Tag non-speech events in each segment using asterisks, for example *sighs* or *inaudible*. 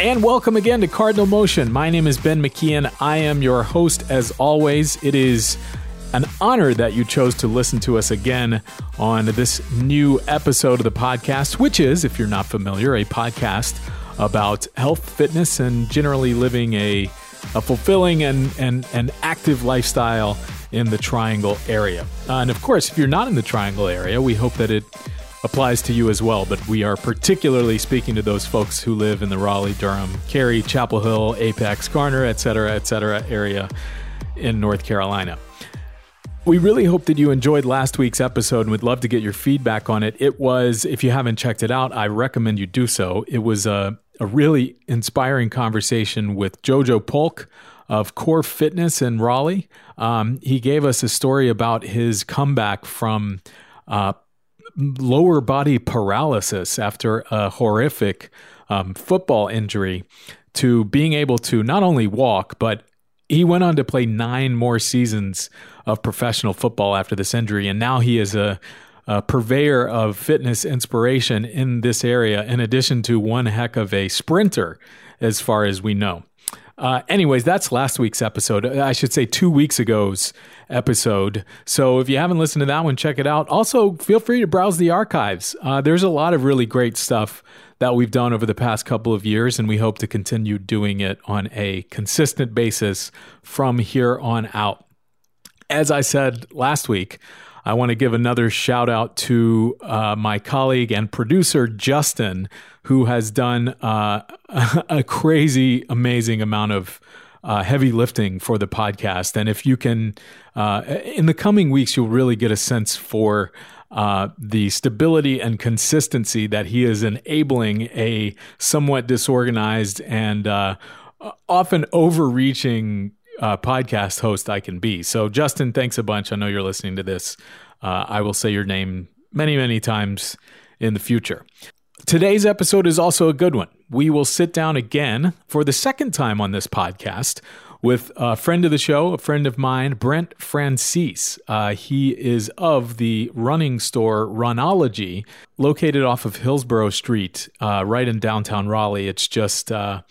And welcome again to Cardinal Motion. My name is Ben McKeon. I am your host as always. It is an honor that you chose to listen to us again on this new episode of the podcast, which is, if you're not familiar, a podcast about health, fitness, and generally living a, a fulfilling and, and, and active lifestyle in the Triangle area. Uh, and of course, if you're not in the Triangle area, we hope that it applies to you as well, but we are particularly speaking to those folks who live in the Raleigh, Durham, Cary, Chapel Hill, Apex, Garner, et cetera, et cetera area in North Carolina. We really hope that you enjoyed last week's episode and would love to get your feedback on it. It was, if you haven't checked it out, I recommend you do so. It was a, a really inspiring conversation with Jojo Polk of Core Fitness in Raleigh. Um, he gave us a story about his comeback from uh, lower body paralysis after a horrific um, football injury to being able to not only walk, but he went on to play nine more seasons of professional football after this injury. And now he is a, a purveyor of fitness inspiration in this area, in addition to one heck of a sprinter, as far as we know. Uh, anyways, that's last week's episode. I should say two weeks ago's episode. So if you haven't listened to that one, check it out. Also, feel free to browse the archives. Uh, there's a lot of really great stuff that we've done over the past couple of years, and we hope to continue doing it on a consistent basis from here on out. As I said last week, I want to give another shout out to uh, my colleague and producer, Justin, who has done uh, *laughs* a crazy, amazing amount of uh, heavy lifting for the podcast. And if you can, uh, in the coming weeks, you'll really get a sense for uh, the stability and consistency that he is enabling a somewhat disorganized and uh, often overreaching uh, podcast host I can be. So, Justin, thanks a bunch. I know you're listening to this. Uh, I will say your name many, many times in the future. Today's episode is also a good one. We will sit down again for the second time on this podcast with a friend of the show, a friend of mine, Brent Francese. Uh, he is of the running store Runologie, located off of Hillsborough Street, uh, right in downtown Raleigh. It's just, uh,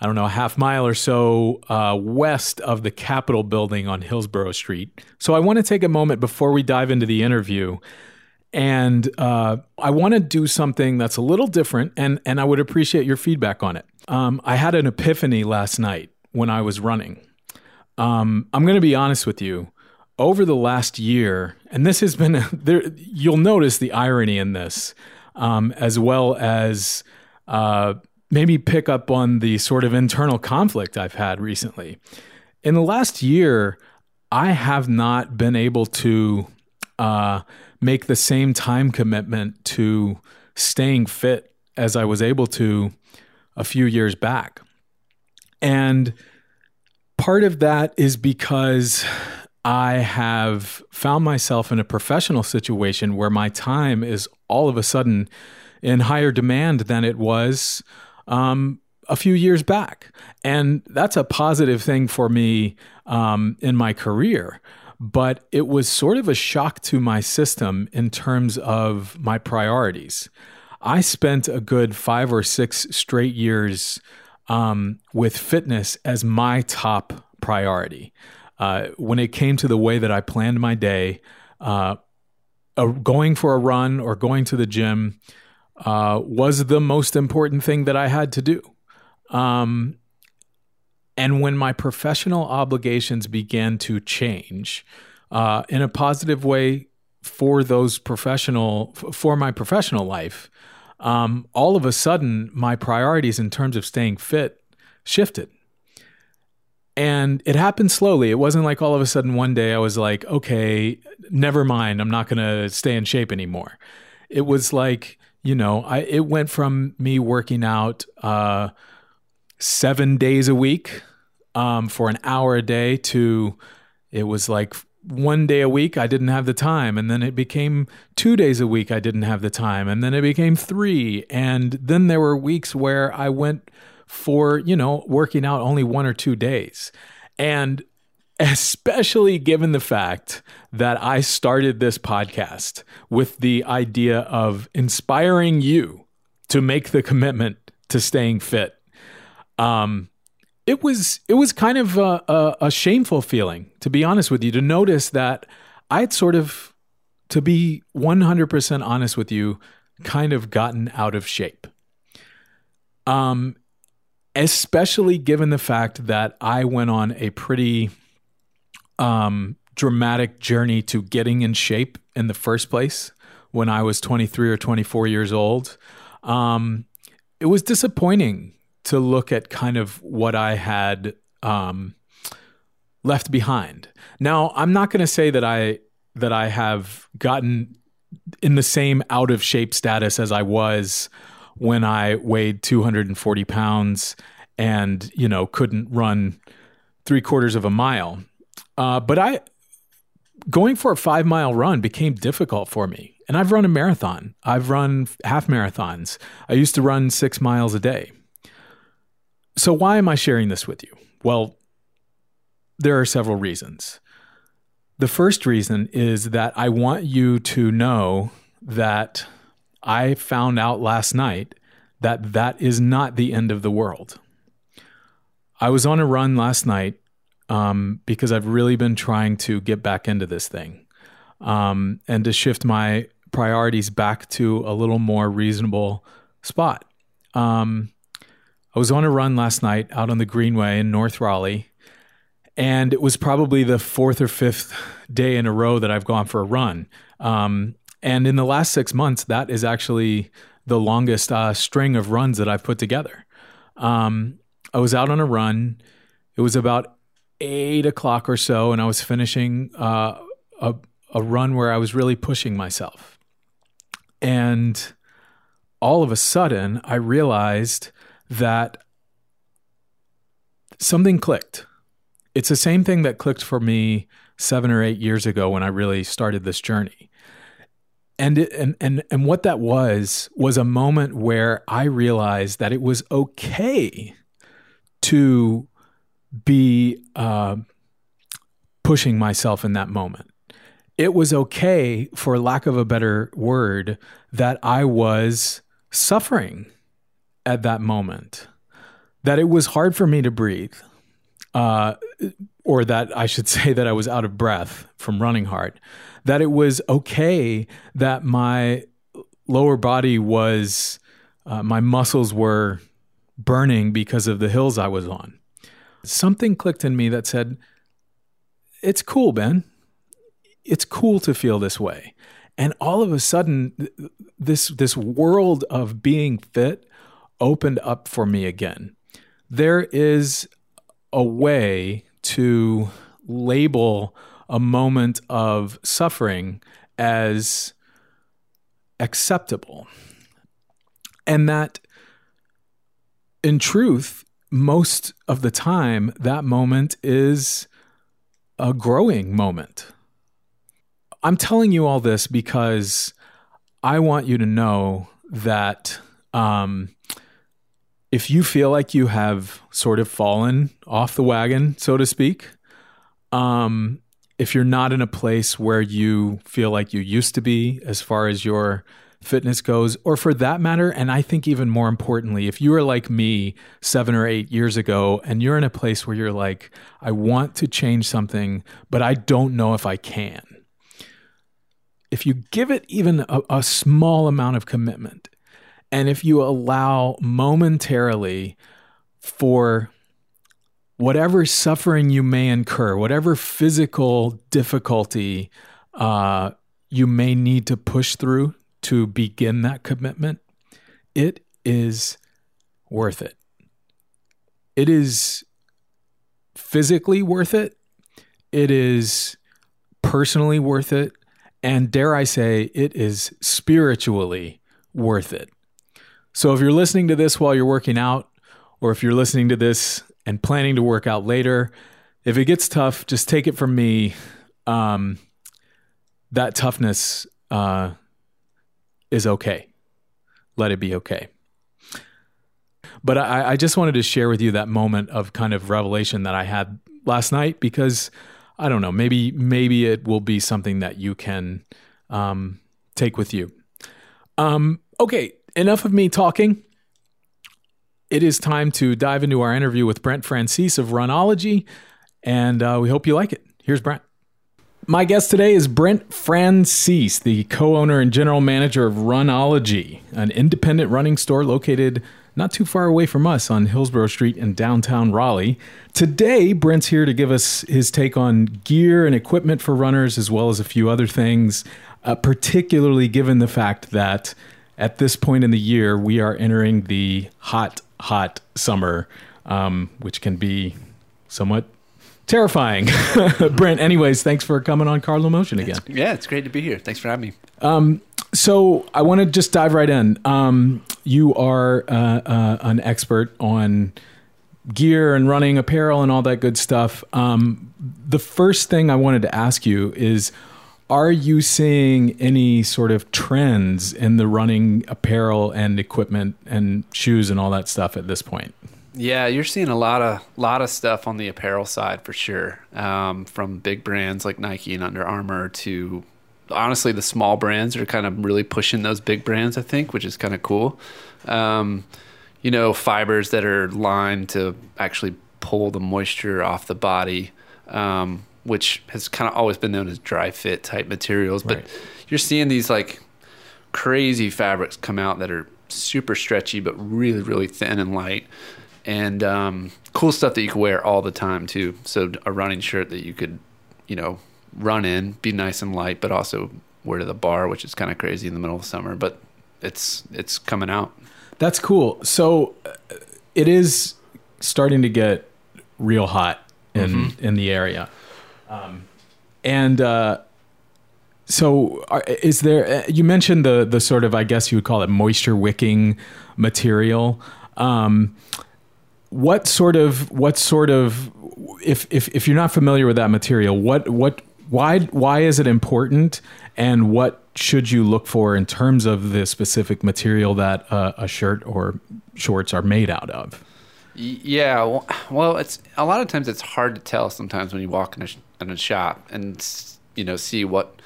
I don't know, a half mile or so uh, west of the Capitol building on Hillsborough Street. So I want to take a moment before we dive into the interview and uh, I want to do something that's a little different, and and I would appreciate your feedback on it. Um, I had an epiphany last night when I was running. Um, I'm going to be honest with you. Over the last year, and this has been there, you'll notice the irony in this, um, as well as uh, maybe pick up on the sort of internal conflict I've had recently. In the last year, I have not been able to. Uh, make the same time commitment to staying fit as I was able to a few years back. And part of that is because I have found myself in a professional situation where my time is all of a sudden in higher demand than it was um, a few years back. And that's a positive thing for me um, in my career but it was sort of a shock to my system in terms of my priorities. I spent a good five or six straight years um, with fitness as my top priority. Uh, when it came to the way that I planned my day, uh, going for a run or going to the gym uh, was the most important thing that I had to do. Um, and when my professional obligations began to change uh, in a positive way for those professional, for my professional life, um, all of a sudden my priorities in terms of staying fit shifted. And it happened slowly. It wasn't like all of a sudden one day I was like, okay, never mind, I'm not going to stay in shape anymore. It was like, you know, I, it went from me working out, uh, seven days a week um, for an hour a day to it was like one day a week I didn't have the time. And then it became 2 days a week I didn't have the time. And then it became 3 and then there were weeks where I went for, you know, working out only one or two days. And especially given the fact that I started this podcast with the idea of inspiring you to make the commitment to staying fit Um, it was it was kind of a, a, a shameful feeling, to be honest with you, to notice that I'd sort of, to be 100% honest with you, kind of gotten out of shape. Um, especially given the fact that I went on a pretty um, dramatic journey to getting in shape in the first place when I was 23 or 24 years old. Um, it was disappointing to look at kind of what I had um, left behind. Now, I'm not going to say that I that I have gotten in the same out of shape status as I was when I weighed 240 pounds and you know couldn't run three quarters of a mile. Uh, but I going for a five mile run became difficult for me. And I've run a marathon. I've run half marathons. I used to run six miles a day. So why am I sharing this with you? Well, there are several reasons. The first reason is that I want you to know that I found out last night that that is not the end of the world. I was on a run last night um, because I've really been trying to get back into this thing um, and to shift my priorities back to a little more reasonable spot. Um, I was on a run last night out on the Greenway in North Raleigh, and it was probably the fourth or fifth day in a row that I've gone for a run. Um, and in the last six months, that is actually the longest uh, string of runs that I've put together. Um, I was out on a run. It was about eight o'clock or so, and I was finishing uh, a a run where I was really pushing myself. And all of a sudden, I realized that something clicked. It's the same thing that clicked for me seven or eight years ago when I really started this journey. And, it, and and and what that was was a moment where I realized that it was okay to be uh, pushing myself in that moment. It was okay, for lack of a better word, that I was suffering at that moment, that it was hard for me to breathe, uh, or that I should *laughs* say that I was out of breath from running hard, that it was okay that my lower body was, uh, my muscles were burning because of the hills I was on. Something clicked in me that said, It's cool, Ben. It's cool to feel this way. And all of a sudden, this, this world of being fit opened up for me again. There is a way to label a moment of suffering as acceptable. And that in truth, most of the time, that moment is a growing moment. I'm telling you all this because I want you to know that um, if you feel like you have sort of fallen off the wagon, so to speak, um, if you're not in a place where you feel like you used to be as far as your fitness goes, or for that matter, and I think even more importantly, if you are like me seven or eight years ago and you're in a place where you're like, I want to change something, but I don't know if I can. If you give it even a, a small amount of commitment, and if you allow momentarily for whatever suffering you may incur, whatever physical difficulty uh, you may need to push through to begin that commitment, it is worth it. It is physically worth it. It is personally worth it. And dare I say, it is spiritually worth it. So if you're listening to this while you're working out, or if you're listening to this and planning to work out later, if it gets tough, just take it from me. Um, that toughness uh, is okay. Let it be okay. But I, I just wanted to share with you that moment of kind of revelation that I had last night because I don't know, maybe maybe it will be something that you can um, take with you. Um, okay, enough of me talking. it is time to dive into our interview with Brent Francese of Runologie, and uh, we hope you like it. Here's Brent. My guest today is Brent Francese, the co owner and general manager of Runologie, an independent running store located not too far away from us on Hillsborough Street in downtown Raleigh. Today, Brent's here to give us his take on gear and equipment for runners, as well as a few other things, uh, particularly given the fact that at this point in the year, we are entering the hot, hot summer, um, which can be somewhat terrifying. *laughs* Brent, anyways, thanks for coming on Cardinal Motion again. It's, yeah, it's great to be here. Thanks for having me. Um, so I want to just dive right in. Um, you are uh, uh, an expert on gear and running apparel and all that good stuff. Um, the first thing I wanted to ask you is are you seeing any sort of trends in the running apparel and equipment and shoes and all that stuff at this point? Yeah, you're seeing a lot of lot of stuff on the apparel side for sure. Um, from big brands like Nike and Under Armour to honestly the small brands are kind of really pushing those big brands. I think, which is kind of cool. Um, you know, fibers that are lined to actually pull the moisture off the body, um, which has kind of always been known as dry fit type materials. But you're seeing these like crazy fabrics come out that are super stretchy but really really thin and light and um, cool stuff that you can wear all the time too so a running shirt that you could you know run in be nice and light but also wear to the bar which is kind of crazy in the middle of summer but it's it's coming out That's cool. So uh, it is starting to get real hot in in the area, um, and uh, so is there? uh, You mentioned the the sort of I guess you would call it moisture wicking material. Um, what sort of what sort of if if if you're not familiar with that material, what what why why is it important, and what should you look for in terms of the specific material that uh, a shirt or shorts are made out of? Yeah, well, it's a lot of times it's hard to tell sometimes when you walk in a, in a shop and you know see what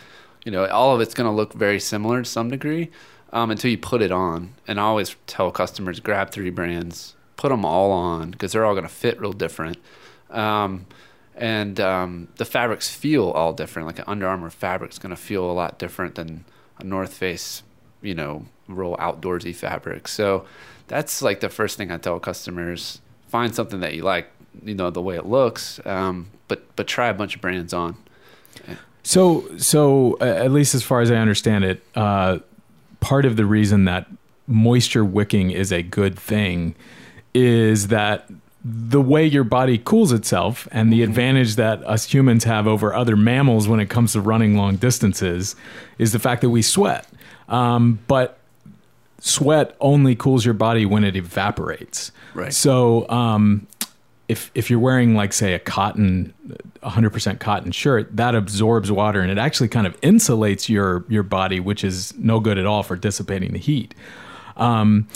you know. All of it's going to look very similar to some degree um, until you put it on. And I always tell customers grab three brands, put them all on because they're all going to fit real different. Um, and um, the fabrics feel all different. Like an Under Armour fabric is going to feel a lot different than a North Face, you know, real outdoorsy fabric. So that's like the first thing I tell customers: find something that you like, you know, the way it looks, um, but but try a bunch of brands on. So, so uh, at least as far as I understand it, uh, part of the reason that moisture wicking is a good thing is that the way your body cools itself and the advantage that us humans have over other mammals when it comes to running long distances is the fact that we sweat. Um, but sweat only cools your body when it evaporates. Right. So, um, if if you're wearing like say a cotton 100% cotton shirt that absorbs water and it actually kind of insulates your your body which is no good at all for dissipating the heat um,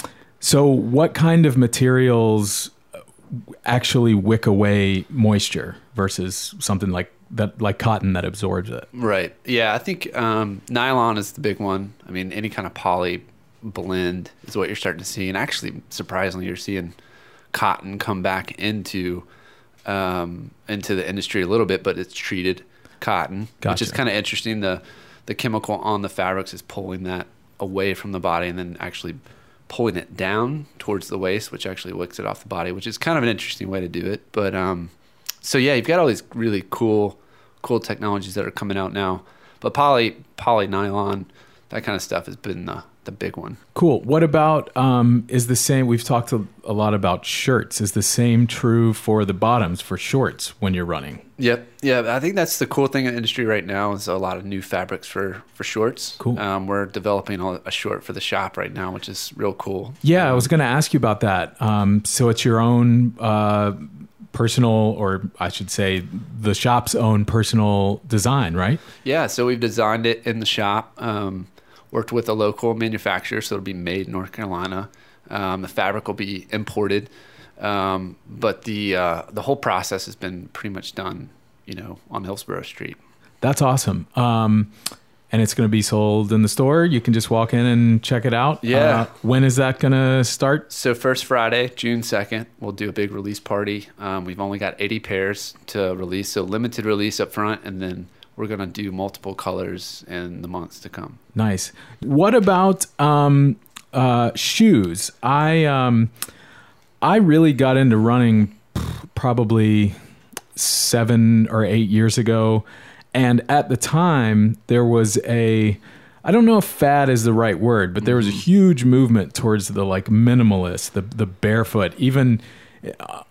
so what kind of materials actually wick away moisture versus something like that like cotton that absorbs it Right. Yeah, I think um, nylon is the big one. I mean, any kind of poly blend is what you're starting to see, and actually, surprisingly, you're seeing cotton come back into um, into the industry a little bit, but it's treated cotton, which is kind of interesting. The the chemical on the fabrics is pulling that away from the body, and then actually pulling it down towards the waist, which actually wicks it off the body, which is kind of an interesting way to do it. But um, so yeah, you've got all these really cool, cool technologies that are coming out now. But poly, poly nylon, that kind of stuff has been the, the big one. cool what about um, is the same we've talked a, a lot about shirts is the same true for the bottoms for shorts when you're running Yep. Yeah, I think that's the cool thing in the industry right now is a lot of new fabrics for for shorts. Cool. Um, we're developing a, a short for the shop right now, which is real cool. Yeah, I was going to ask you about that. Um, so it's your own uh, personal, or I should say, the shop's own personal design, right? Yeah, so we've designed it in the shop. Um, worked with a local manufacturer, so it'll be made in North Carolina. Um, the fabric will be imported, um, but the uh, the whole process has been pretty much done, you know, on Hillsborough Street. That's awesome. Um, and it's going to be sold in the store. You can just walk in and check it out. Yeah. Uh, when is that going to start? So first Friday, June second, we'll do a big release party. Um, we've only got 80 pairs to release, so limited release up front, and then we're gonna do multiple colors in the months to come. Nice. What about um, uh, shoes? I um, I really got into running probably seven or eight years ago, and at the time there was a I don't know if fad is the right word, but there was a huge movement towards the like minimalist, the the barefoot. Even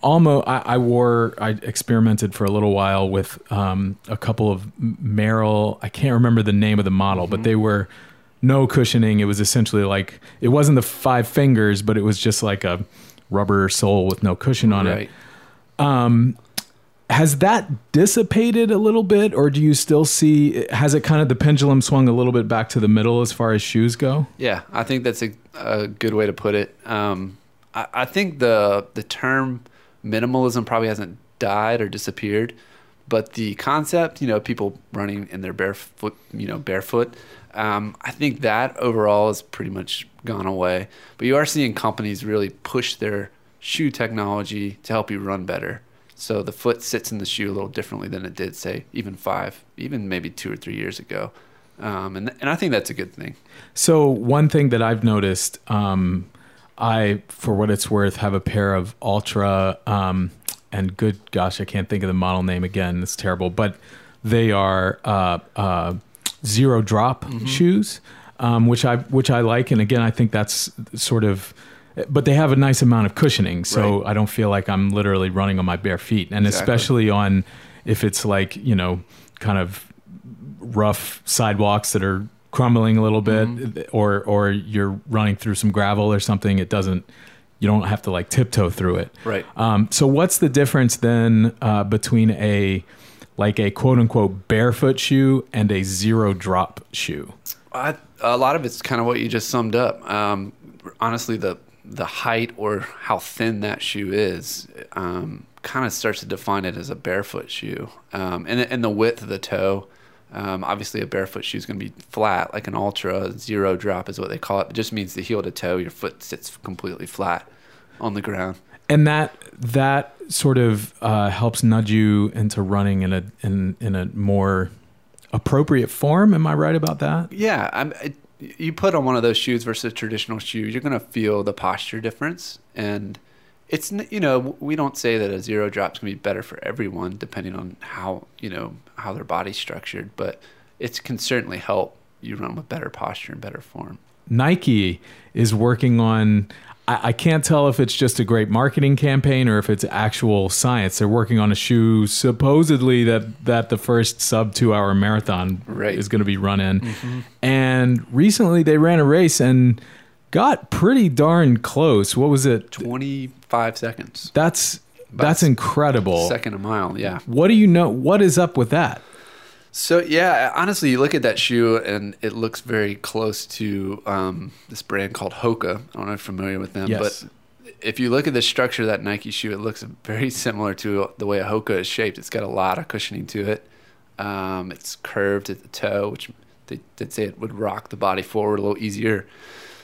almost, I, I wore, I experimented for a little while with um, a couple of Merrell. I can't remember the name of the model, but they were no cushioning. It was essentially like it wasn't the five fingers, but it was just like a rubber sole with no cushion on it Right. has that dissipated a little bit or do you still see has it kind of the pendulum swung a little bit back to the middle as far as shoes go Yeah, I think that's a, a good way to put it. Um, I, I think the the term minimalism probably hasn't died or disappeared, but the concept, you know, people running in their barefoot, you know, barefoot, um, I think that overall has pretty much gone away. But you are seeing companies really push their shoe technology to help you run better. So the foot sits in the shoe a little differently than it did, say, even five, even maybe two or three years ago. Um, and, and I think that's a good thing. so one thing that i've noticed um, i for what it's worth have a pair of Altra um, and good gosh i can't think of the model name again. It's terrible. But they are uh, uh, zero drop shoes um, which i which i like. And again i think that's sort of but they have a nice amount of cushioning. So Right. i don't feel like i'm literally running on my bare feet. And Exactly. especially on if it's like you know kind of rough sidewalks that are crumbling a little bit Mm-hmm. or or you're running through some gravel or something it doesn't you don't have to like tiptoe through it Right. um, so what's the difference then uh, between a like a quote unquote barefoot shoe and a zero drop shoe I, a lot of it's kind of what you just summed up. Um, honestly, the the height or how thin that shoe is um, kind of starts to define it as a barefoot shoe, um, and and the width of the toe. Um, obviously, a barefoot shoe is going to be flat, like an Altra zero drop is what they call it. It just means the heel to toe, your foot sits completely flat on the ground. and that that sort of uh, helps nudge you into running in a in in a more appropriate form am i right about that Yeah, I'm, it, you put on one of those shoes versus a traditional shoe, you're going to feel the posture difference. And it's, you know, we don't say that a zero drop is going to be better for everyone depending on how, you know, how their body's structured, but it can certainly help you run with better posture and better form. Nike is working on. I, I can't tell if it's just a great marketing campaign or if it's actual science. They're working on a shoe supposedly that that the first sub two hour marathon Right. is going to be run in. Mm-hmm. And recently they ran a race and got pretty darn close. What was it? 25 seconds, That's that's incredible. second a mile. Yeah. What do you know? What is up with that? So yeah, honestly, you look at that shoe and it looks very close to um, this brand called Hoka. I don't know if you're familiar with them, Yes. but if you look at the structure of that Nike shoe, it looks very similar to the way a Hoka is shaped. It's got a lot of cushioning to it. Um, it's curved at the toe, which they did say it would rock the body forward a little easier.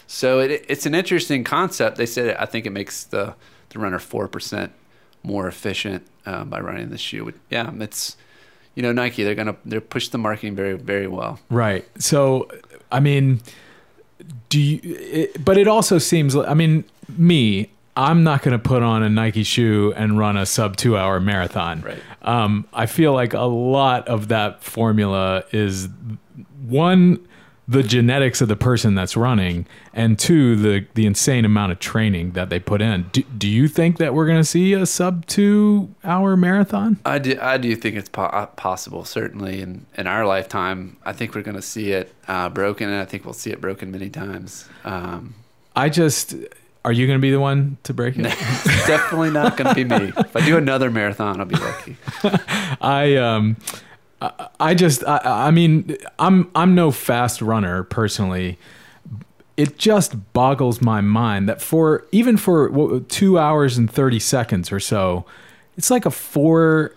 So it, it's an interesting concept. They said I think it makes the the runner four percent more efficient um, by running the shoe. Yeah, it's you know Nike. They're gonna they're push the marketing very very well. Right. So, I mean, do you? It, but it also seems. I mean, me. I'm not going to put on a Nike shoe and run a sub two hour marathon. Right. Um, I feel like a lot of that formula is one, the genetics of the person that's running, and two, the the insane amount of training that they put in. Do, do you think that we're going to see a sub two hour marathon? I do I do think it's po- uh, possible. Certainly in in our lifetime, I think we're gonna see it uh, broken, and I think we'll see it broken many times. Um, I just. Are you going to be the one to break it? *laughs* definitely not gonna be me. If I do another marathon, I'll be lucky. *laughs* I um I, I just I, I mean I'm I'm no fast runner personally. It just boggles my mind that for even for two hours and thirty seconds or so, it's like a four,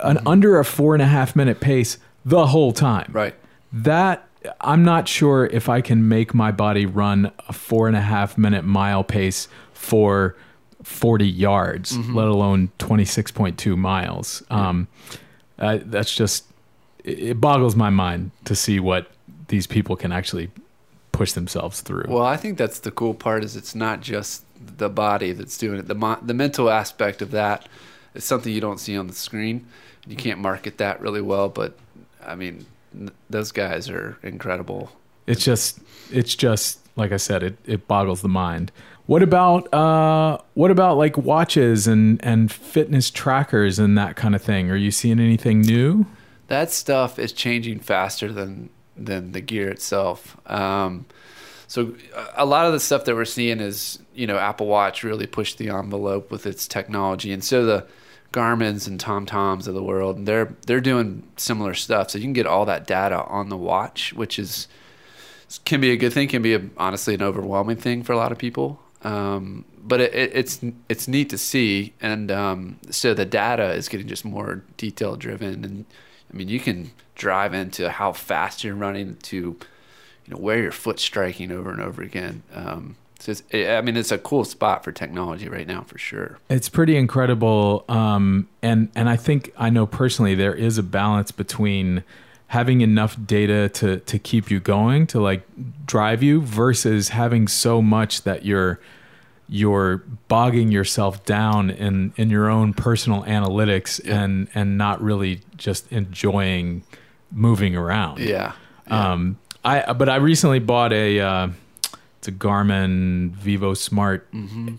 an under a four and a half minute pace the whole time. Right. That I'm not sure if I can make my body run a four and a half minute mile pace for 40 yards, Mm-hmm. let alone 26.2 miles. Um, uh, that's just, it, boggles my mind to see what these people can actually push themselves through. Well, I think that's the cool part is it's not just the body that's doing it. The mo- the mental aspect of that is something you don't see on the screen. You can't market that really well, but I mean, n- those guys are incredible. it's just it's just like I said, it, it boggles the mind. What about uh what about like watches and and fitness trackers and that kind of thing? Are you seeing anything new? That stuff is changing faster than than the gear itself. Um, so a lot of the stuff that we're seeing is you know Apple Watch really pushed the envelope with its technology, and so the Garmin's and Tom Toms of the world they're they're doing similar stuff. So you can get all that data on the watch, which is can be a good thing, can be a, honestly an overwhelming thing for a lot of people. Um, but it, it, it's it's neat to see, and um, so the data is getting just more detail driven, and I mean you can drive into how fast you're running to, you know, where your foot's striking over and over again. Um, so I mean it's a cool spot for technology right now for sure. It's pretty incredible, um, and and I think I know personally there is a balance between having enough data to to keep you going to like drive you versus having so much that you're you're bogging yourself down in in your own personal analytics Yeah. and and not really just enjoying moving around. Yeah. Um, I but I recently bought a uh, it's a Garmin Vivo Smart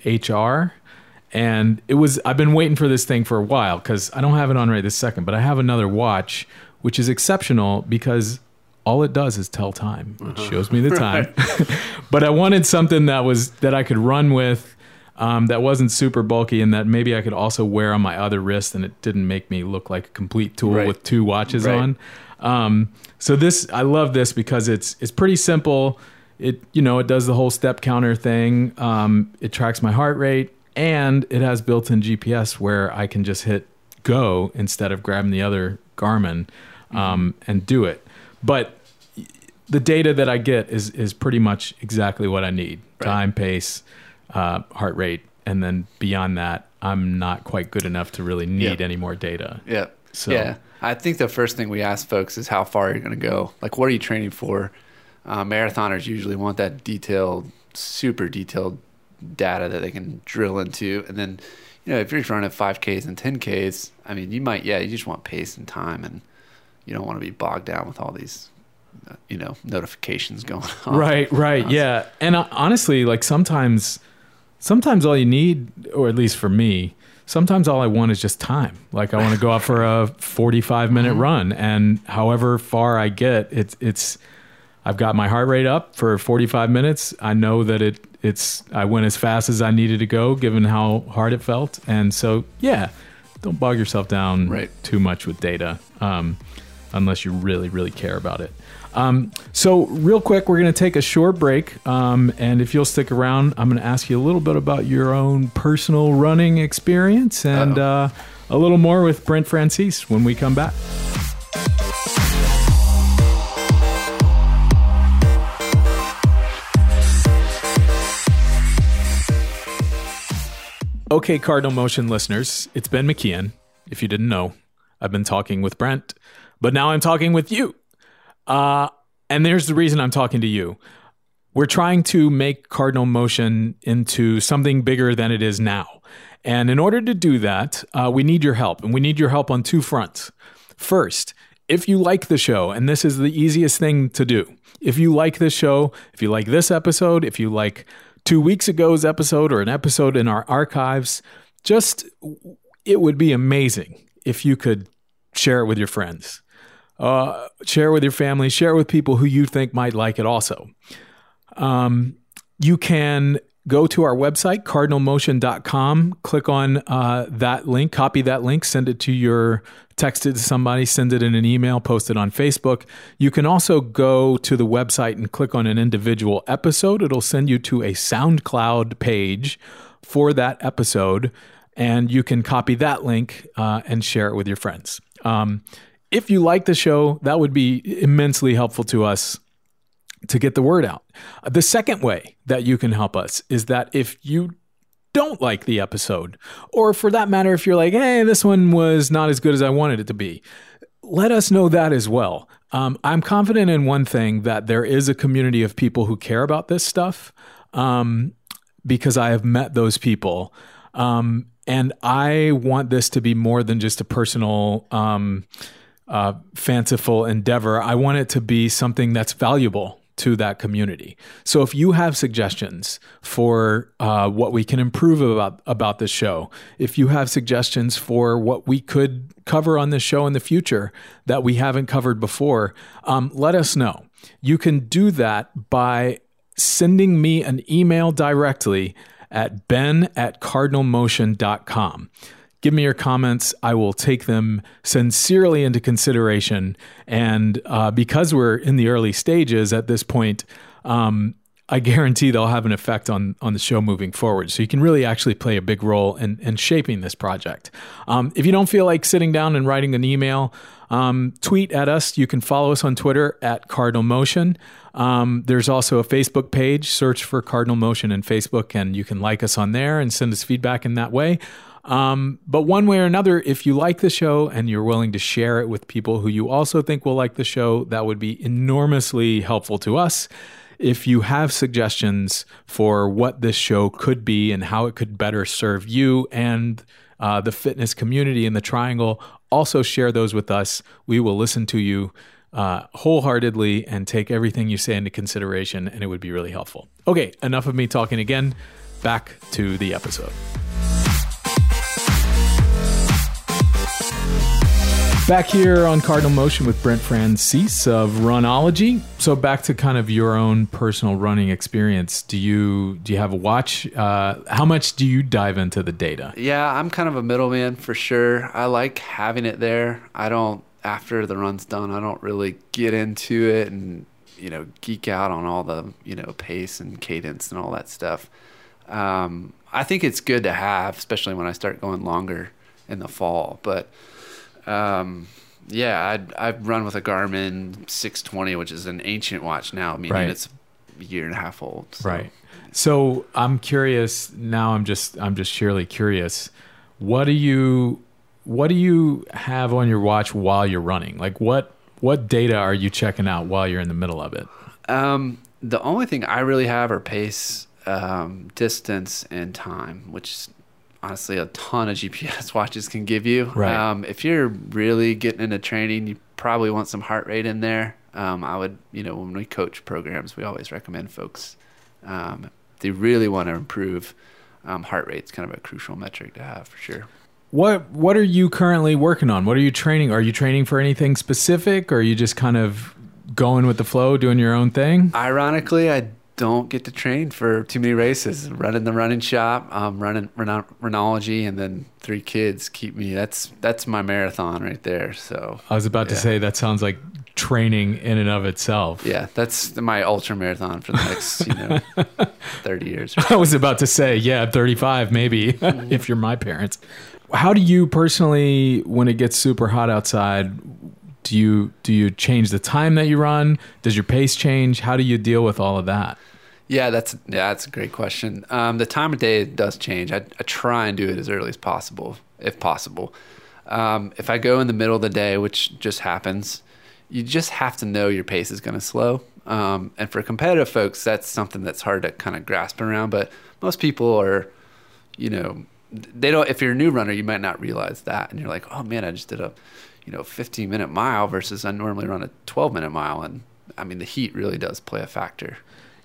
HR, and it was I've been waiting for this thing for a while because I don't have it on right this second, but I have another watch which is exceptional because all it does is tell time. It shows me the time. *laughs* *laughs* but I wanted something that was that I could run with. Um, that wasn't super bulky and that maybe I could also wear on my other wrist and it didn't make me look like a complete tool Right. with two watches Right. on. Um, so this, I love this because it's it's pretty simple. It you know it does the whole step counter thing. Um, it tracks my heart rate and it has built-in GPS where I can just hit go instead of grabbing the other Garmin um, and do it. But the data that I get is is pretty much exactly what I need: Right. time, pace, uh, heart rate, and then beyond that, I'm not quite good enough to really need Yeah. any more data. Yeah. So- yeah. I think the first thing we ask folks is how far you're going to go. Like, what are you training for? Uh, marathoners usually want that detailed, super detailed data that they can drill into. And then, you know, if you're running 5Ks and 10Ks, I mean, you might, yeah, you just want pace and time and you don't want to be bogged down with all these, uh, you know, notifications going *laughs* on. Right, right, yeah. And uh, honestly, like sometimes, sometimes all you need, or at least for me, sometimes all I want is just time. Like I want to go out for a 45 minute run, and however far I get, it's it's. I've got my heart rate up for 45 minutes. I know that it it's I went as fast as I needed to go, given how hard it felt, and so yeah, don't bog yourself down Right. too much with data, um, unless you really really care about it. Um, so, real quick, we're going to take a short break. Um, and if you'll stick around, I'm going to ask you a little bit about your own personal running experience and uh, a little more with Brent Francese when we come back. Okay, Cardinal Motion listeners, it's Ben McKeon. If you didn't know, I've been talking with Brent, but now I'm talking with you. Uh, and there's the reason I'm talking to you. We're trying to make Cardinal Motion into something bigger than it is now. And in order to do that, uh, we need your help. And we need your help on two fronts. First, if you like the show, and this is the easiest thing to do, if you like this show, if you like this episode, if you like two weeks ago's episode or an episode in our archives, just it would be amazing if you could share it with your friends uh, share with your family, share with people who you think might like it also. Um, you can go to our website, cardinalmotion.com, click on uh, that link, copy that link, send it to your, text it to somebody, send it in an email, post it on Facebook. You can also go to the website and click on an individual episode. It'll send you to a SoundCloud page for that episode, and you can copy that link uh, and share it with your friends. Um, if you like the show, that would be immensely helpful to us. to get the word out. The second way that you can help us is that if you don't like the episode, or for that matter, if you're like, hey, this one was not as good as I wanted it to be, let us know that as well. Um, I'm confident in one thing that there is a community of people who care about this stuff um, because I have met those people. Um, and I want this to be more than just a personal, um, uh, fanciful endeavor. I want it to be something that's valuable to that community. So if you have suggestions for uh, what we can improve about about this show, if you have suggestions for what we could cover on this show in the future that we haven't covered before, um, let us know. You can do that by sending me an email directly at ben at cardinalmotion.com. Give me your comments. I will take them sincerely into consideration. And uh, because we're in the early stages at this point, um, I guarantee they'll have an effect on on the show moving forward. So you can really actually play a big role in, in shaping this project. Um, if you don't feel like sitting down and writing an email, um, tweet at us. You can follow us on Twitter at Cardinal Motion. Um, there's also a Facebook page. Search for Cardinal Motion in Facebook, and you can like us on there and send us feedback in that way. Um, but one way or another, if you like the show and you're willing to share it with people who you also think will like the show, that would be enormously helpful to us. If you have suggestions for what this show could be and how it could better serve you and uh, the fitness community in the triangle, also share those with us. We will listen to you uh, wholeheartedly and take everything you say into consideration, and it would be really helpful. Okay, enough of me talking again. Back to the episode. Back here on Cardinal Motion with Brent Francese of Runologie. So back to kind of your own personal running experience. Do you do you have a watch? Uh, how much do you dive into the data? Yeah, I'm kind of a middleman for sure. I like having it there. I don't after the run's done. I don't really get into it and you know geek out on all the you know pace and cadence and all that stuff. Um, I think it's good to have, especially when I start going longer in the fall, but um, yeah, I'd, I've run with a Garmin 620, which is an ancient watch now, meaning right. it's a year and a half old. So. Right. So I'm curious now. I'm just I'm just sheerly curious. What do you what do you have on your watch while you're running? Like what what data are you checking out while you're in the middle of it? Um, the only thing I really have are pace, um, distance, and time, which honestly a ton of GPS *laughs* watches can give you. Right. Um, if you're really getting into training, you probably want some heart rate in there. Um, I would, you know, when we coach programs, we always recommend folks um, they really want to improve um, heart rate. It's kind of a crucial metric to have for sure. What What are you currently working on? What are you training? Are you training for anything specific, or are you just kind of going with the flow, doing your own thing? Ironically, I don't get to train for too many races. Running the running shop, um, running Runologie, and then three kids keep me. That's that's my marathon right there. So I was about yeah. to say that sounds like training in and of itself. Yeah, that's my ultra marathon for the next you know *laughs* thirty years. I was about to say yeah, thirty five maybe mm-hmm. *laughs* if you're my parents. How do you personally, when it gets super hot outside? Do you do you change the time that you run? Does your pace change? How do you deal with all of that? Yeah, that's yeah, that's a great question. Um, the time of day does change. I, I, try and do it as early as possible, if possible. Um, if I go in the middle of the day, which just happens, you just have to know your pace is going to slow. Um, and for competitive folks, that's something that's hard to kind of grasp around. But most people are, you know, they don't. If you're a new runner, you might not realize that, and you're like, oh man, I just did a, you know, 15 minute mile versus I normally run a 12 minute mile, and I mean the heat really does play a factor.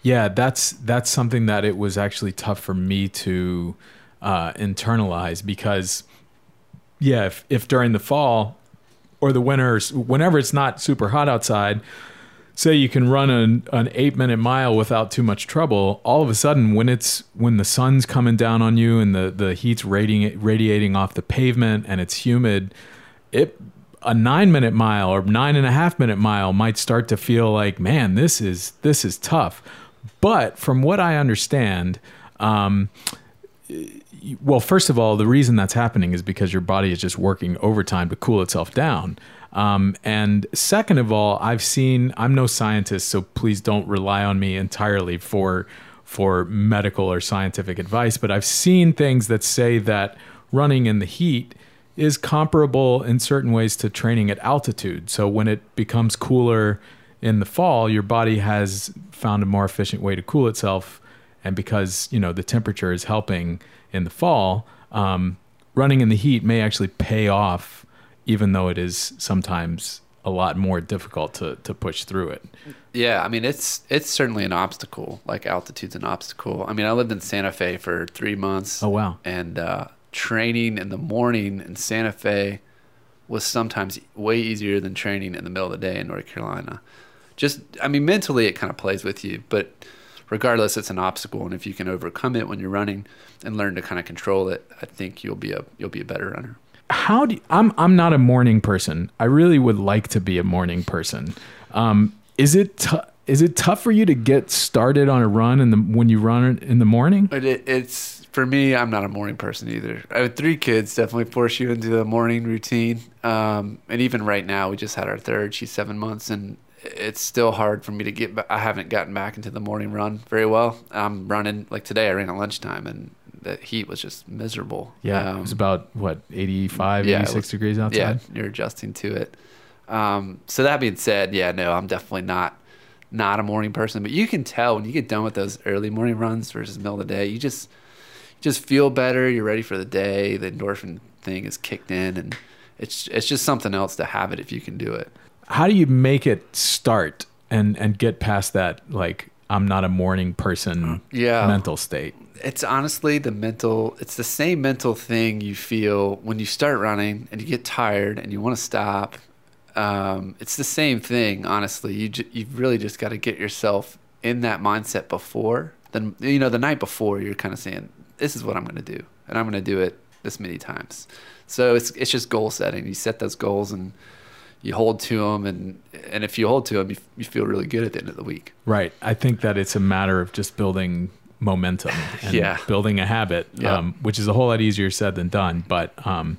Yeah, that's that's something that it was actually tough for me to uh, internalize because, yeah, if, if during the fall or the winters, whenever it's not super hot outside, say you can run an, an eight minute mile without too much trouble all of a sudden when it's when the sun's coming down on you and the the heat's radiating radiating off the pavement and it's humid it a nine minute mile or nine and a half minute mile might start to feel like man this is this is tough but from what I understand, um, well, first of all, the reason that's happening is because your body is just working overtime to cool itself down. Um, and second of all, I've seen. I'm no scientist, so please don't rely on me entirely for for medical or scientific advice. But I've seen things that say that running in the heat is comparable in certain ways to training at altitude. So when it becomes cooler in the fall, your body has found a more efficient way to cool itself, and because you know the temperature is helping in the fall, um, running in the heat may actually pay off, even though it is sometimes a lot more difficult to to push through it. Yeah, I mean it's it's certainly an obstacle. Like altitude's an obstacle. I mean, I lived in Santa Fe for three months. Oh wow! And uh, training in the morning in Santa Fe was sometimes way easier than training in the middle of the day in North Carolina. Just, I mean, mentally it kind of plays with you, but regardless, it's an obstacle, and if you can overcome it when you're running and learn to kind of control it, I think you'll be a you'll be a better runner. How do you, I'm I'm not a morning person. I really would like to be a morning person. Um, is it t- is it tough for you to get started on a run in the when you run in the morning? It, it's for me. I'm not a morning person either. I have three kids. Definitely force you into the morning routine. Um, and even right now, we just had our third. She's seven months, and it's still hard for me to get. Back. I haven't gotten back into the morning run very well. I'm running like today. I ran at lunchtime, and the heat was just miserable. Yeah, um, it was about what 85, yeah, 86 was, degrees outside. Yeah, you're adjusting to it. Um, so that being said, yeah, no, I'm definitely not not a morning person. But you can tell when you get done with those early morning runs versus middle of the day, you just you just feel better. You're ready for the day. The endorphin thing is kicked in, and it's it's just something else to have it if you can do it. How do you make it start and and get past that like I'm not a morning person yeah. mental state? It's honestly the mental it's the same mental thing you feel when you start running and you get tired and you want to stop. Um, it's the same thing, honestly. You ju- you've really just got to get yourself in that mindset before. Then you know the night before you're kind of saying this is what I'm going to do and I'm going to do it this many times. So it's it's just goal setting. You set those goals and you hold to them and and if you hold to them you, you feel really good at the end of the week. Right. I think that it's a matter of just building momentum and *laughs* yeah. building a habit yeah. um, which is a whole lot easier said than done but um,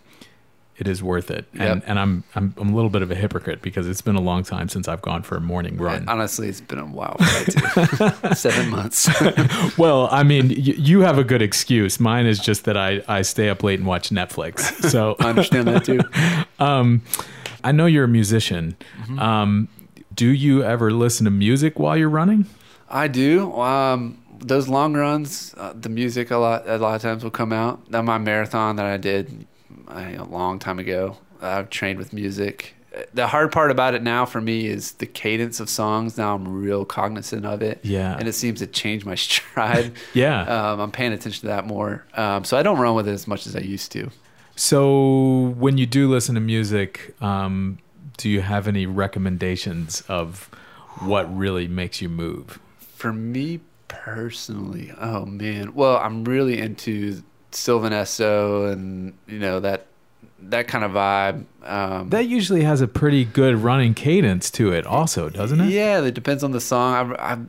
it is worth it. And, yep. and I'm, I'm i'm a little bit of a hypocrite because it's been a long time since i've gone for a morning run. honestly it's been a while too. *laughs* Seven months. *laughs* Well i mean y- you have a good excuse. Mine is just that i i stay up late and watch netflix. So i understand that too. Um, I know you're a musician. Mm-hmm. Um, do you ever listen to music while you're running? I do. Um, those long runs, uh, the music a lot a lot of times will come out. That my marathon that I did a long time ago. I've trained with music. The hard part about it now for me is the cadence of songs. Now I'm real cognizant of it. Yeah. And it seems to change my *laughs* stride. yeah. Um, I'm paying attention to that more. Um, so I don't run with it as much as I used to. So, when you do listen to music, um, do you have any recommendations of what really makes you move? For me personally, oh man, well, I'm really into Sylvan Esso and you know that that kind of vibe. Um, that usually has a pretty good running cadence to it, also, doesn't it? Yeah, it depends on the song. I've, I've,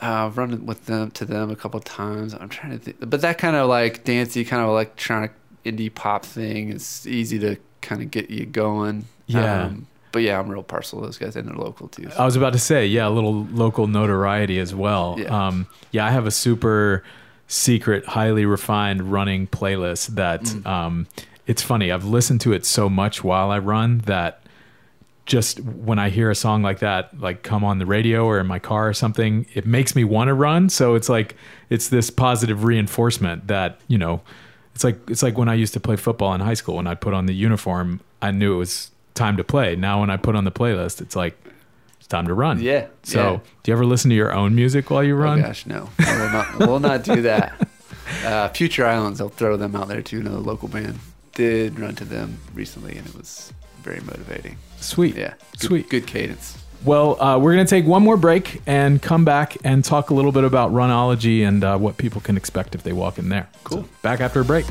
I've run with them to them a couple times. I'm trying to think, but that kind of like dancey, kind of electronic indie pop thing. It's easy to kind of get you going. Yeah. Um, but yeah, I'm real partial to those guys, and they're local too. So. I was about to say, yeah, a little local notoriety as well. Yeah. Um, yeah, I have a super secret, highly refined running playlist that mm. um, it's funny. I've listened to it so much while I run that just when I hear a song like that, like come on the radio or in my car or something, it makes me want to run. So it's like it's this positive reinforcement that you know it's like it's like when I used to play football in high school. When I put on the uniform, I knew it was time to play. Now when I put on the playlist, it's like it's time to run. Yeah. So, yeah. do you ever listen to your own music while you run? Oh gosh, no. We'll not, we'll not do that. *laughs* Uh, Future Islands, I'll throw them out there too. Another local band did run to them recently, and it was very motivating. Sweet. Yeah. Good, Sweet. Good cadence. Well, uh, we're going to take one more break and come back and talk a little bit about Runologie and uh, what people can expect if they walk in there. Cool. So back after a break.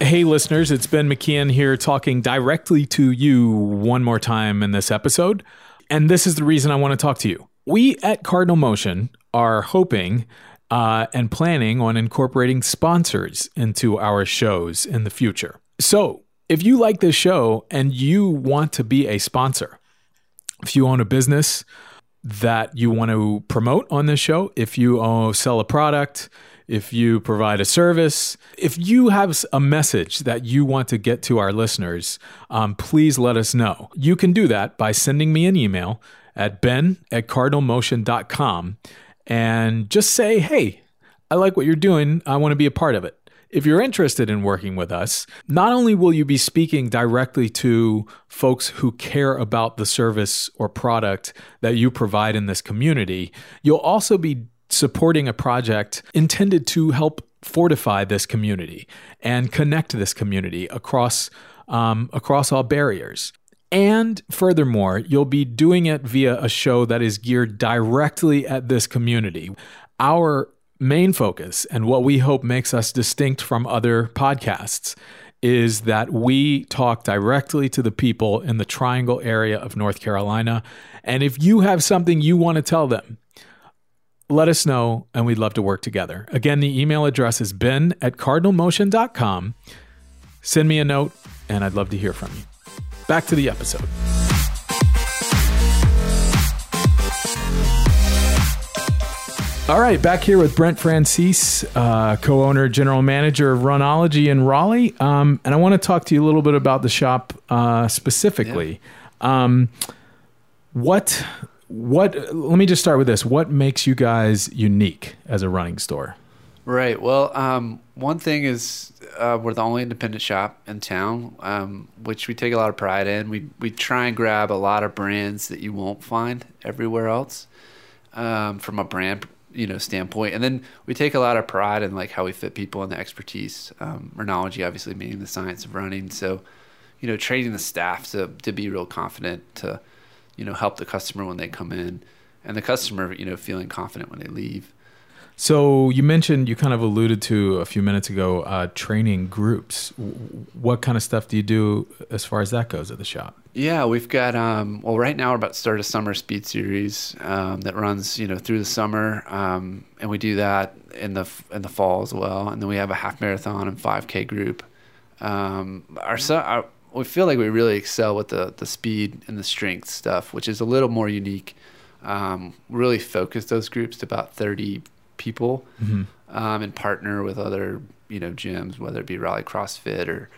Hey, listeners, it's Ben McKeon here talking directly to you one more time in this episode. And this is the reason I want to talk to you. We at Cardinal Motion are hoping uh, and planning on incorporating sponsors into our shows in the future. So, if you like this show and you want to be a sponsor, if you own a business that you want to promote on this show, if you uh, sell a product, if you provide a service, if you have a message that you want to get to our listeners, um, please let us know. You can do that by sending me an email at ben at cardinalmotion.com and just say, hey, I like what you're doing. I want to be a part of it. If you're interested in working with us, not only will you be speaking directly to folks who care about the service or product that you provide in this community, you'll also be supporting a project intended to help fortify this community and connect this community across um, across all barriers. And furthermore, you'll be doing it via a show that is geared directly at this community. Our main focus and what we hope makes us distinct from other podcasts is that we talk directly to the people in the triangle area of North Carolina. And if you have something you want to tell them, let us know and we'd love to work together. Again, the email address is ben at cardinalmotion.com. Send me a note and I'd love to hear from you. Back to the episode. All right, back here with Brent Francese, uh, co-owner, general manager of Runologie in Raleigh, um, and I want to talk to you a little bit about the shop uh, specifically. Yeah. Um, what, what? Let me just start with this. What makes you guys unique as a running store? Right. Well, um, one thing is uh, we're the only independent shop in town, um, which we take a lot of pride in. We we try and grab a lot of brands that you won't find everywhere else um, from a brand you know standpoint and then we take a lot of pride in like how we fit people and the expertise um, Runologie obviously meaning the science of running so you know training the staff to to be real confident to you know help the customer when they come in and the customer you know feeling confident when they leave so you mentioned you kind of alluded to a few minutes ago uh, training groups. What kind of stuff do you do as far as that goes at the shop? Yeah, we've got um, well right now we're about to start a summer speed series um, that runs you know through the summer, um, and we do that in the in the fall as well. And then we have a half marathon and 5K group. Um, our, our we feel like we really excel with the the speed and the strength stuff, which is a little more unique. Um, really focus those groups to about 30 people mm-hmm. um, and partner with other you know gyms, whether it be Raleigh CrossFit or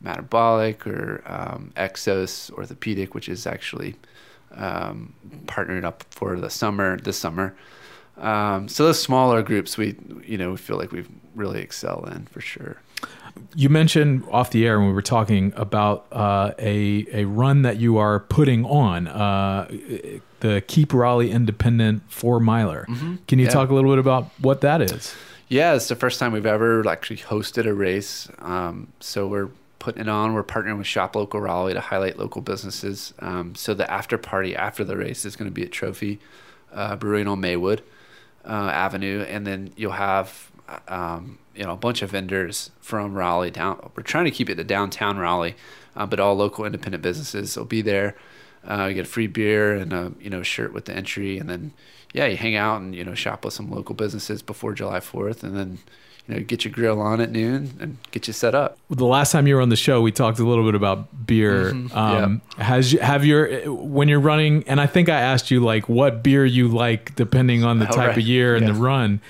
Metabolic or um, Exos Orthopedic, which is actually um, partnering up for the summer this summer. Um, so those smaller groups, we you know we feel like we really excel in for sure. You mentioned off the air when we were talking about uh, a a run that you are putting on. Uh, the Keep Raleigh Independent four miler. Mm-hmm. Can you yeah. talk a little bit about what that is? Yeah, it's the first time we've ever actually hosted a race. Um, so we're putting it on. We're partnering with Shop Local Raleigh to highlight local businesses. Um, so the after party after the race is going to be at Trophy uh, Brewing on Maywood uh, Avenue, and then you'll have um, you know a bunch of vendors from Raleigh down. We're trying to keep it to downtown Raleigh, uh, but all local independent businesses will be there. Uh, you get a free beer and a you know shirt with the entry, and then yeah, you hang out and you know shop with some local businesses before July Fourth, and then you know get your grill on at noon and get you set up. The last time you were on the show, we talked a little bit about beer. Mm-hmm. Um, yeah. Has have your when you're running, and I think I asked you like what beer you like depending on the oh, type right. of year and yeah. the run.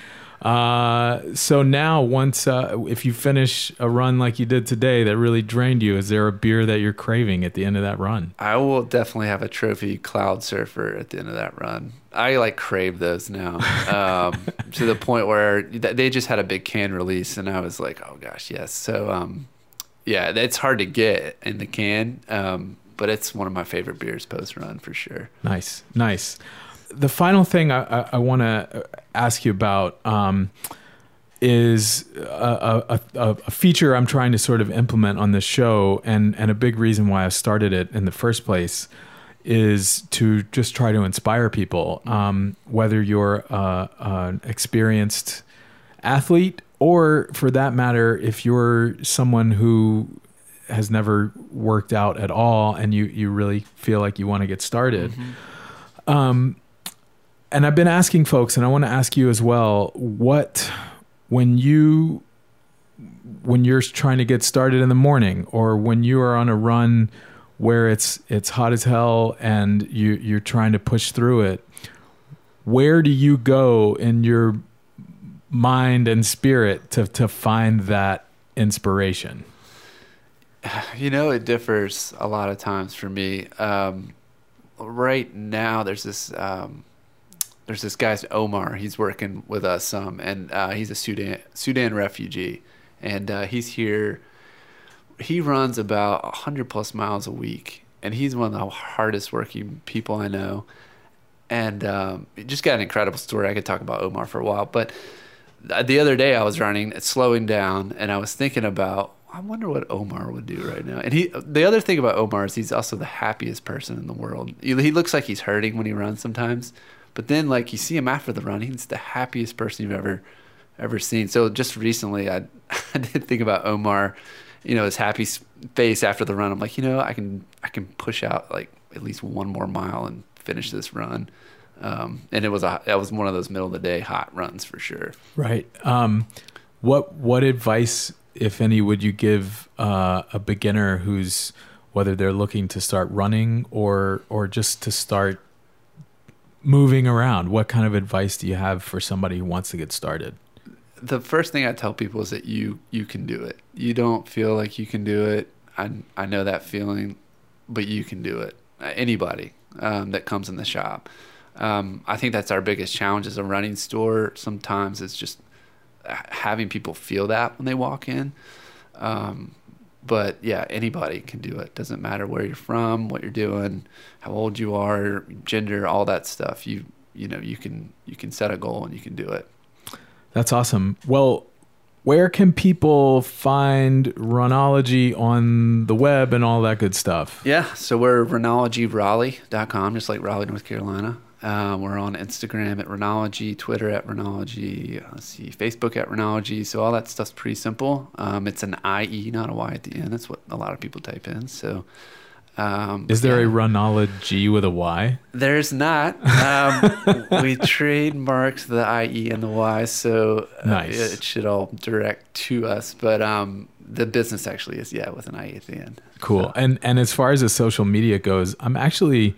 Uh, so now, once uh, if you finish a run like you did today that really drained you, is there a beer that you're craving at the end of that run? I will definitely have a trophy cloud surfer at the end of that run. I like crave those now um, *laughs* to the point where they just had a big can release, and I was like, oh gosh, yes. So um, yeah, it's hard to get in the can, um, but it's one of my favorite beers post run for sure. Nice, nice the final thing I, I, I want to ask you about um, is a, a, a, feature I'm trying to sort of implement on this show, and and a big reason why I started it in the first place is to just try to inspire people, um, whether you're uh, an experienced athlete or, for that matter, if you're someone who has never worked out at all and you you really feel like you want to get started. Mm-hmm. Um, and I've been asking folks, and I want to ask you as well. What when you when you're trying to get started in the morning, or when you are on a run where it's it's hot as hell and you you're trying to push through it, where do you go in your mind and spirit to to find that inspiration? *sighs* You know, it differs a lot of times for me. Um, right now, there's this um, there's this guy Omar. He's working with us, um, and uh, he's a Sudan Sudan refugee, and uh, he's here. He runs about hundred plus miles a week, and he's one of the hardest working people I know. And um, just got an incredible story. I could talk about Omar for a while, but the other day I was running, slowing down, and I was thinking about I wonder what Omar would do right now. And he, the other thing about Omar is he's also the happiest person in the world. He, he looks like he's hurting when he runs sometimes, but then like you see him after the run, he's the happiest person you've ever, ever seen. So just recently, I, *laughs* I did think about Omar, you know, his happy face after the run. I'm like, you know, I can, I can push out like at least one more mile and finish this run. Um, and it was a, that was one of those middle of the day hot runs for sure. Right. Um, what, what advice if any, would you give uh, a beginner who's whether they're looking to start running or or just to start moving around? What kind of advice do you have for somebody who wants to get started? The first thing I tell people is that you you can do it. You don't feel like you can do it. I I know that feeling, but you can do it. Anybody um, that comes in the shop. Um, I think that's our biggest challenge as a running store. Sometimes it's just having people feel that when they walk in. Um, but yeah, anybody can do it. Doesn't matter where you're from, what you're doing, how old you are, gender, all that stuff. You you know you can you can set a goal and you can do it. That's awesome. Well, where can people find Runologie on the web and all that good stuff? Yeah, so we're runologieraleigh.com, just like Raleigh, North Carolina. Uh, we're on Instagram at Runologie, Twitter at Runologie, let's see, Facebook at Runologie. So all that stuff's pretty simple. Um, it's an IE, not a Y at the end. That's what a lot of people type in. So um, is there yeah. a Runology with a Y? There's not. Um, *laughs* we trademarked the IE and the Y, so uh, nice. it, it, should all direct to us. But um, the business actually is yeah with an IE at the end. Cool. So. And and as far as the social media goes, I'm actually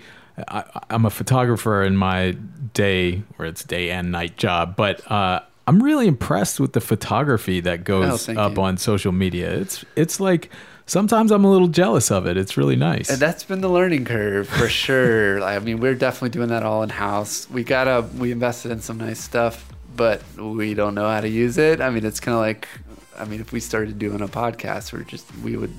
I, am a photographer in my day, or it's day and night job, but uh, I'm really impressed with the photography that goes oh, up you. on social media. It's it's like sometimes I'm a little jealous of it. It's really nice. And that's been the learning curve for *laughs* sure. I mean, we're definitely doing that all in house. We gotta we invested in some nice stuff, but we don't know how to use it. I mean, it's kind of like, I mean, if we started doing a podcast, we're just we would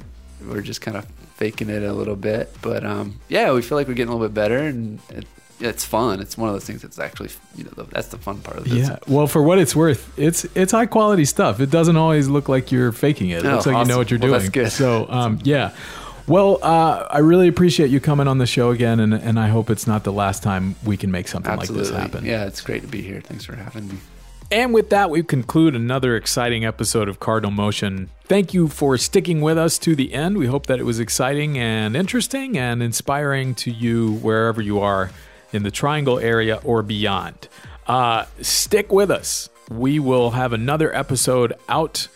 we're just kind of faking it a little bit. But um, yeah, we feel like we're getting a little bit better, and it, it's fun. It's one of those things that's actually you know that's the fun part of this. Yeah. Well, for what it's worth, it's it's high quality stuff. It doesn't always look like you're faking it. It oh, looks like awesome. you know what you're well, doing. That's good. So um, yeah. Well, uh, I really appreciate you coming on the show again, and, and I hope it's not the last time we can make something Absolutely. like this happen. Yeah, it's great to be here. Thanks for having me. And with that, we conclude another exciting episode of Cardinal Motion. Thank you for sticking with us to the end. We hope that it was exciting and interesting and inspiring to you wherever you are in the Triangle area or beyond. Uh, stick with us. We will have another episode out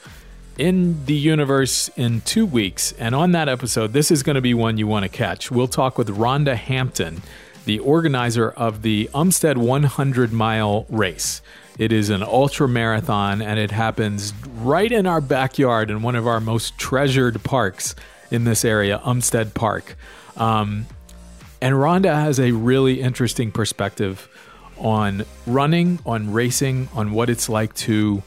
in the universe in two weeks. And on that episode, this is going to be one you want to catch. We'll talk with Rhonda Hampton, the organizer of the Umstead 100 mile race. It is an ultra marathon and it happens right in our backyard in one of our most treasured parks in this area, Umstead Park. Um, and Rhonda has a really interesting perspective on running, on racing, on what it's like to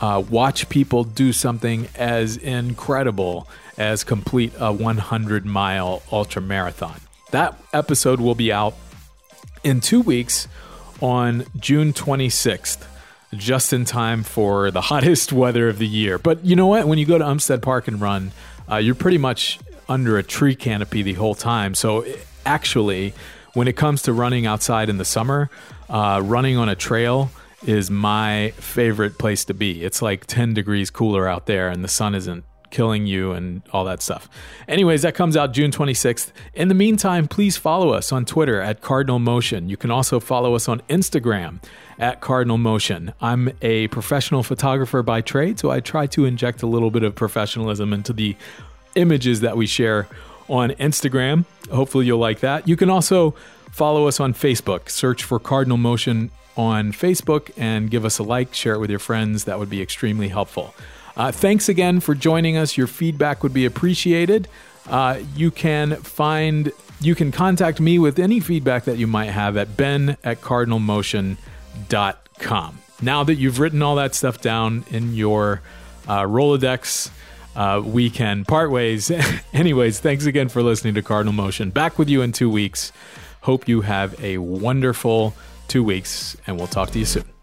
uh, watch people do something as incredible as complete a 100 mile ultra marathon. That episode will be out in two weeks on June 26th, just in time for the *laughs* hottest weather of the year. But you know what? When you go to Umstead Park and run, uh, you're pretty much under a tree canopy the whole time. So actually, when it comes to running outside in the summer, uh, running on a trail is my favorite place to be. It's like 10 degrees cooler out there and the sun isn't killing you and all that stuff. Anyways, that comes out June 26th. In the meantime, please follow us on Twitter at Cardinal Motion. You can also follow us on Instagram at Cardinal Motion. I'm a professional photographer by trade, so I try to inject a little bit of professionalism into the images that we share on Instagram. Hopefully, you'll like that. You can also follow us on Facebook. Search for Cardinal Motion on Facebook and give us a like, share it with your friends. That would be extremely helpful. Uh, thanks again for joining us. Your feedback would be appreciated. Uh, you can find, you can contact me with any feedback that you might have at ben at cardinalmotion.com. Now that you've written all that stuff down in your uh, Rolodex, uh, we can part ways. *laughs* Anyways, thanks again for listening to Cardinal Motion. Back with you in two weeks. Hope you have a wonderful two weeks, and we'll talk to you soon.